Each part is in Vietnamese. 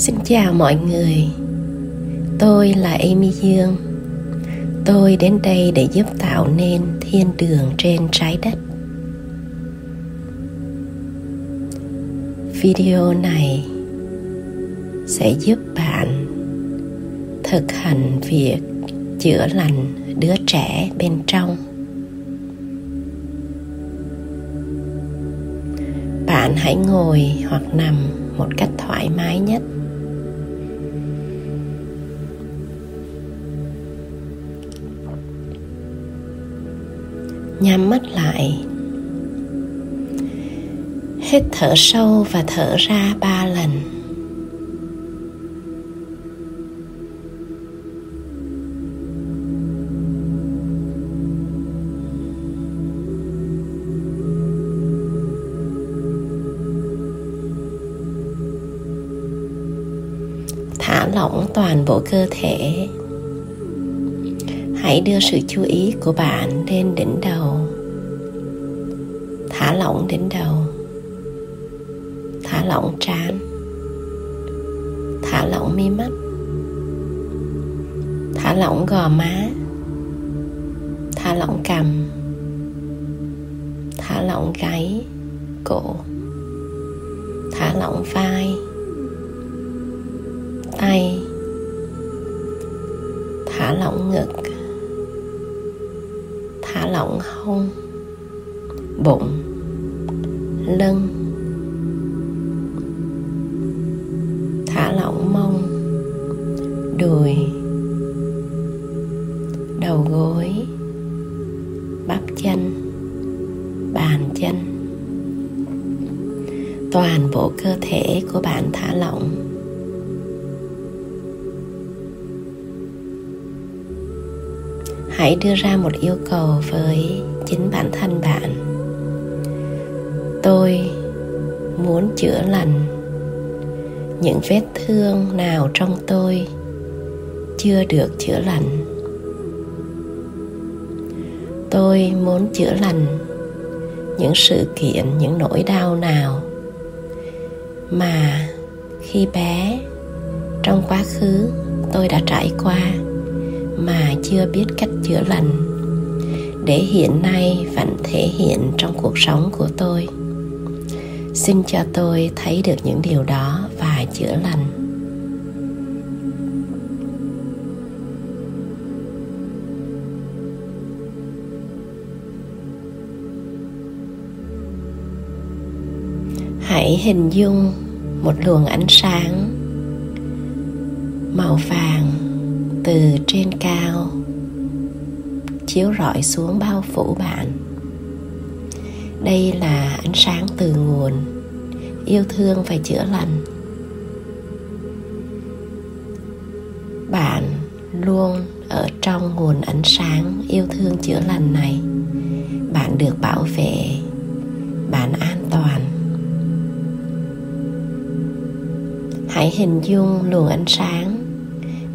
Xin chào mọi người. Tôi là Amy Dương. Tôi đến đây để giúp tạo nên thiên đường trên trái đất. Video này sẽ giúp bạn thực hành việc chữa lành đứa trẻ bên trong. Bạn hãy ngồi hoặc nằm một cách thoải mái nhất. Nhắm mắt lại. Hít thở sâu và thở ra ba lần. Thả lỏng toàn bộ cơ thể hãy đưa sự chú ý của bạn lên đỉnh đầu. Thả lỏng đỉnh đầu. Thả lỏng trán. Thả lỏng mi mắt. Thả lỏng gò má. Thả lỏng cằm. Thả lỏng gáy, cổ. Thả lỏng vai. Tay. Thả lỏng ngực lỏng hông bụng, lưng, thả lỏng mông, đùi, đầu gối, bắp chân, bàn chân. Toàn bộ cơ thể của bạn thả lỏng. Hãy đưa ra một yêu cầu với chính bản thân bạn. Tôi muốn chữa lành những vết thương nào trong tôi chưa được chữa lành. Tôi muốn chữa lành những sự kiện, những nỗi đau nào mà khi bé trong quá khứ tôi đã trải qua mà chưa biết cách chữa lành, để hiện nay vẫn thể hiện trong cuộc sống của tôi. Xin cho tôi thấy được những điều đó và chữa lành. Hãy hình dung một luồng ánh sáng màu vàng từ trên cao, chiếu rọi xuống bao phủ bạn. Đây là ánh sáng từ nguồn, yêu thương và chữa lành. Bạn luôn ở trong nguồn ánh sáng yêu thương chữa lành này. Bạn được bảo vệ, bạn an toàn. Hãy hình dung luồng ánh sáng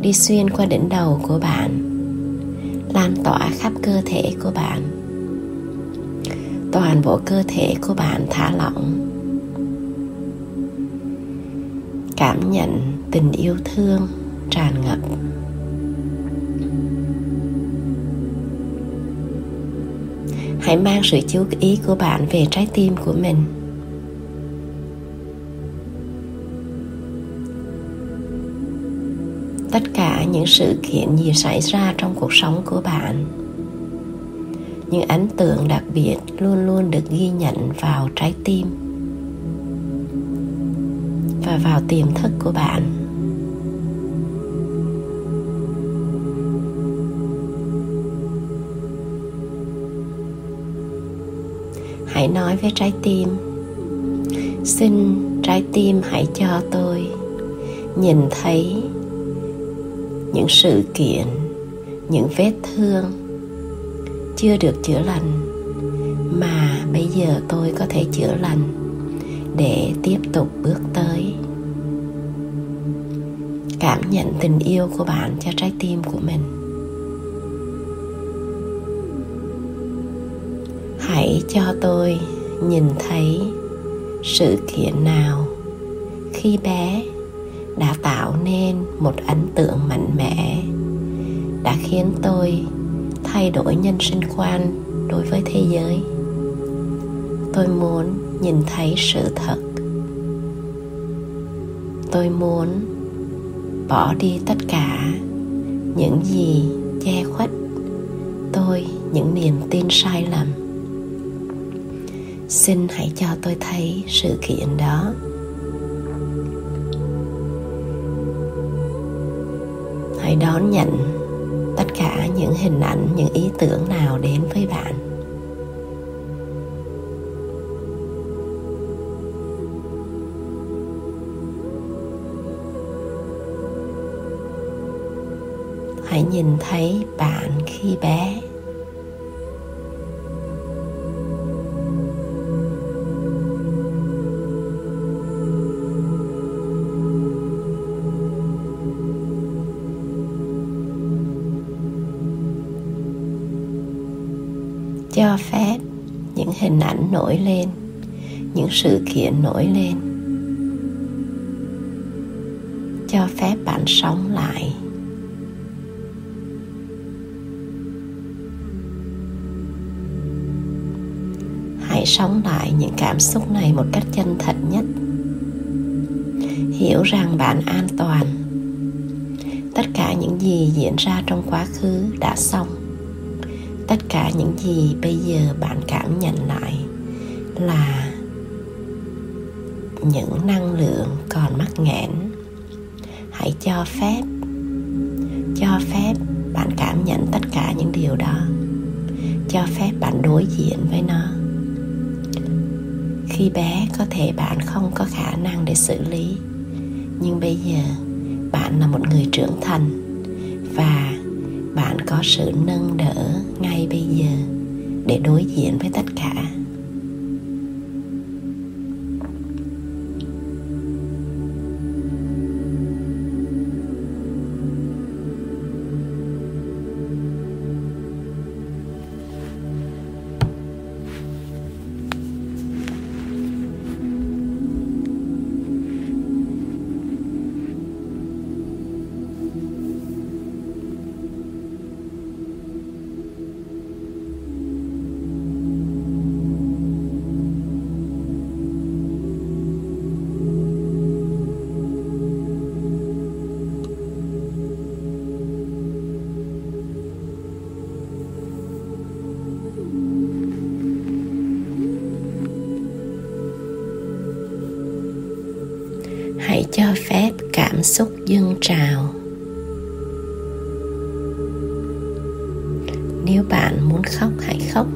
đi xuyên qua đỉnh đầu của bạn, lan tỏa khắp cơ thể của bạn. Toàn bộ cơ thể của bạn thả lỏng. Cảm nhận tình yêu thương tràn ngập. Hãy mang sự chú ý của bạn về trái tim của mình. Tất cả những sự kiện gì xảy ra trong cuộc sống của bạn. Những ấn tượng đặc biệt luôn luôn được ghi nhận vào trái tim và vào tiềm thức của bạn. Hãy nói với trái tim, xin trái tim hãy cho tôi nhìn thấy những sự kiện, những vết thương chưa được chữa lành mà bây giờ tôi có thể chữa lành để tiếp tục bước tới. Cảm nhận tình yêu của bạn cho trái tim của mình. Hãy cho tôi nhìn thấy sự kiện nào khi bé đã tạo nên một ấn tượng mạnh mẽ, đã khiến tôi thay đổi nhân sinh quan đối với thế giới. Tôi muốn nhìn thấy sự thật. Tôi muốn bỏ đi tất cả những gì che khuất tôi, những niềm tin sai lầm. Xin hãy cho tôi thấy sự kiện đó. Hãy đón nhận tất cả những hình ảnh, những ý tưởng nào đến với bạn. Hãy nhìn thấy bạn khi bé. Cho phép những hình ảnh nổi lên, những sự kiện nổi lên. Cho phép bạn sống lại. Hãy sống lại những cảm xúc này một cách chân thật nhất. Hiểu rằng bạn an toàn. Tất cả những gì diễn ra trong quá khứ đã xong tất cả những gì bây giờ bạn cảm nhận lại là những năng lượng còn mắc nghẽn. Hãy cho phép cho phép bạn cảm nhận tất cả những điều đó. Cho phép bạn đối diện với nó. Khi bé, có thể bạn không có khả năng để xử lý. Nhưng bây giờ, bạn là một người trưởng thành và bạn có sự nâng đỡ ngay bây giờ để đối diện với tất cả. Cho phép cảm xúc dâng trào. Nếu bạn muốn khóc hãy khóc.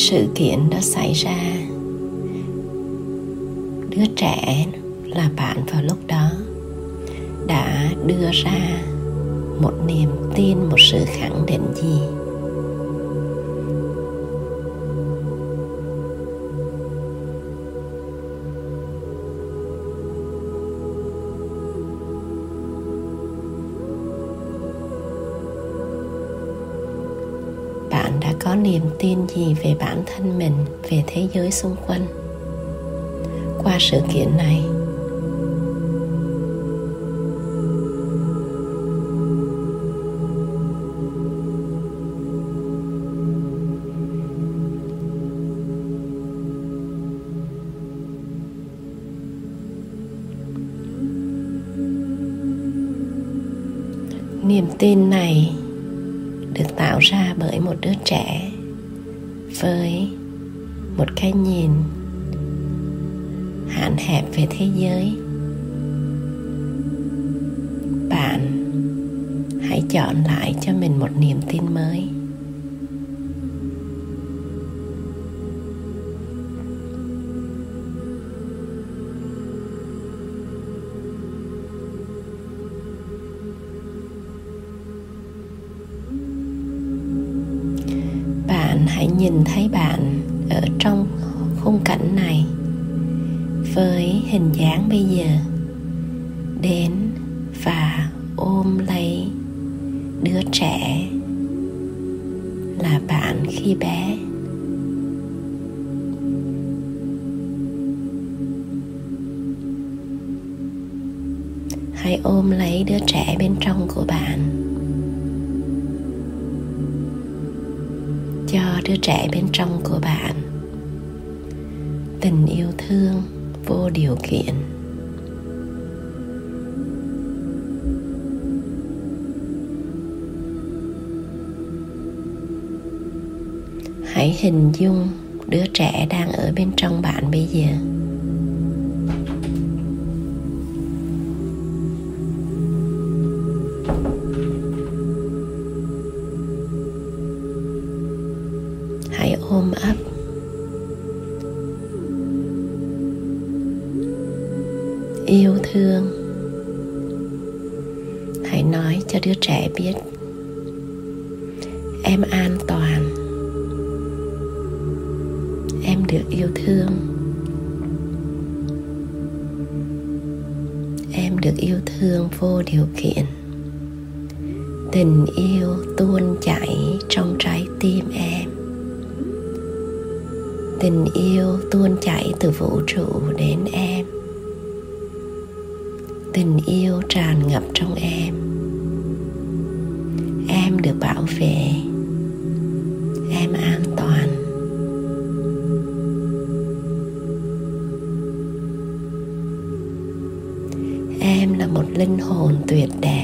Sự kiện đã xảy ra. Đứa trẻ là bạn vào lúc đó đã đưa ra một niềm tin, một sự khẳng định gì? Niềm tin gì về bản thân mình, về thế giới xung quanh? Qua sự kiện này, niềm tin này được tạo ra bởi một đứa trẻ với một cái nhìn hạn hẹp về thế giới. Bạn hãy chọn lại cho mình một niềm tin mới. Hãy nhìn thấy bạn ở trong khung cảnh này với hình dáng bây giờ. Đến và ôm lấy đứa trẻ là bạn khi bé. Hãy ôm lấy đứa trẻ bên trong của bạn. Cho đứa trẻ bên trong của bạn. Tình yêu thương vô điều kiện. Hãy hình dung đứa trẻ đang ở bên trong bạn bây giờ. Yêu thương. Hãy nói cho đứa trẻ biết, em an toàn. Em được yêu thương. Em được yêu thương vô điều kiện. Tình yêu tuôn chảy trong trái tim em. Tình yêu tuôn chảy từ vũ trụ đến em tình yêu tràn ngập trong em. Em được bảo vệ. Em an toàn. Em là một linh hồn tuyệt đẹp.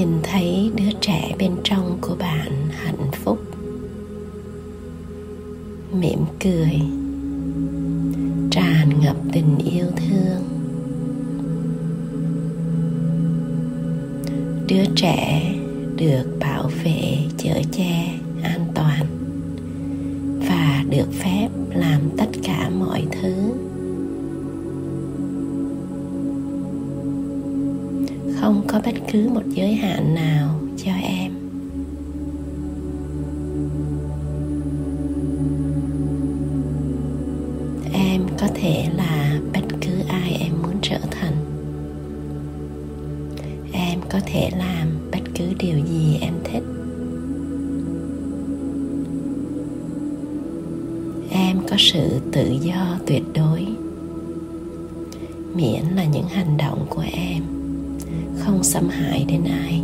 Nhìn thấy đứa trẻ bên trong của bạn hạnh phúc. Mỉm cười, tràn ngập tình yêu thương. Đứa trẻ được bảo vệ, chở che an toàn và được phép làm tất có bất cứ một giới hạn nào cho em. Em có thể là bất cứ ai em muốn trở thành. Em có thể làm bất cứ điều gì em thích. Em có sự tự do tuyệt đối. Miễn là những hành động của em không xâm hại đến ai.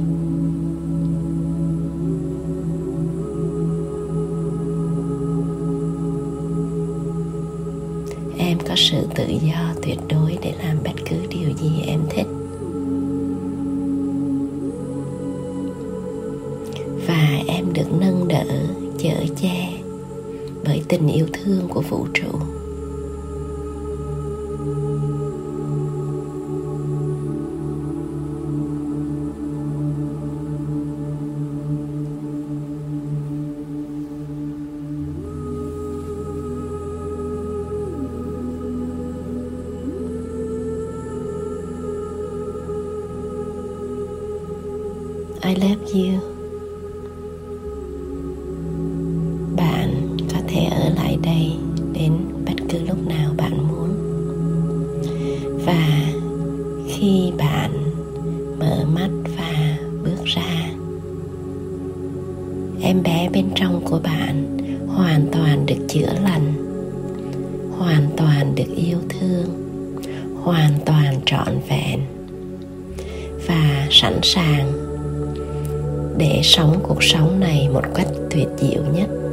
Em có sự tự do tuyệt đối để làm bất cứ điều gì em thích. Và em được nâng đỡ, chở che bởi tình yêu thương của vũ trụ. I love you. Bạn có thể ở lại đây đến bất cứ lúc nào bạn muốn. Và khi bạn mở mắt và bước ra, em bé bên trong của bạn hoàn toàn được chữa lành, hoàn toàn được yêu thương, hoàn toàn trọn vẹn và sẵn sàng để sống cuộc sống này một cách tuyệt diệu nhất.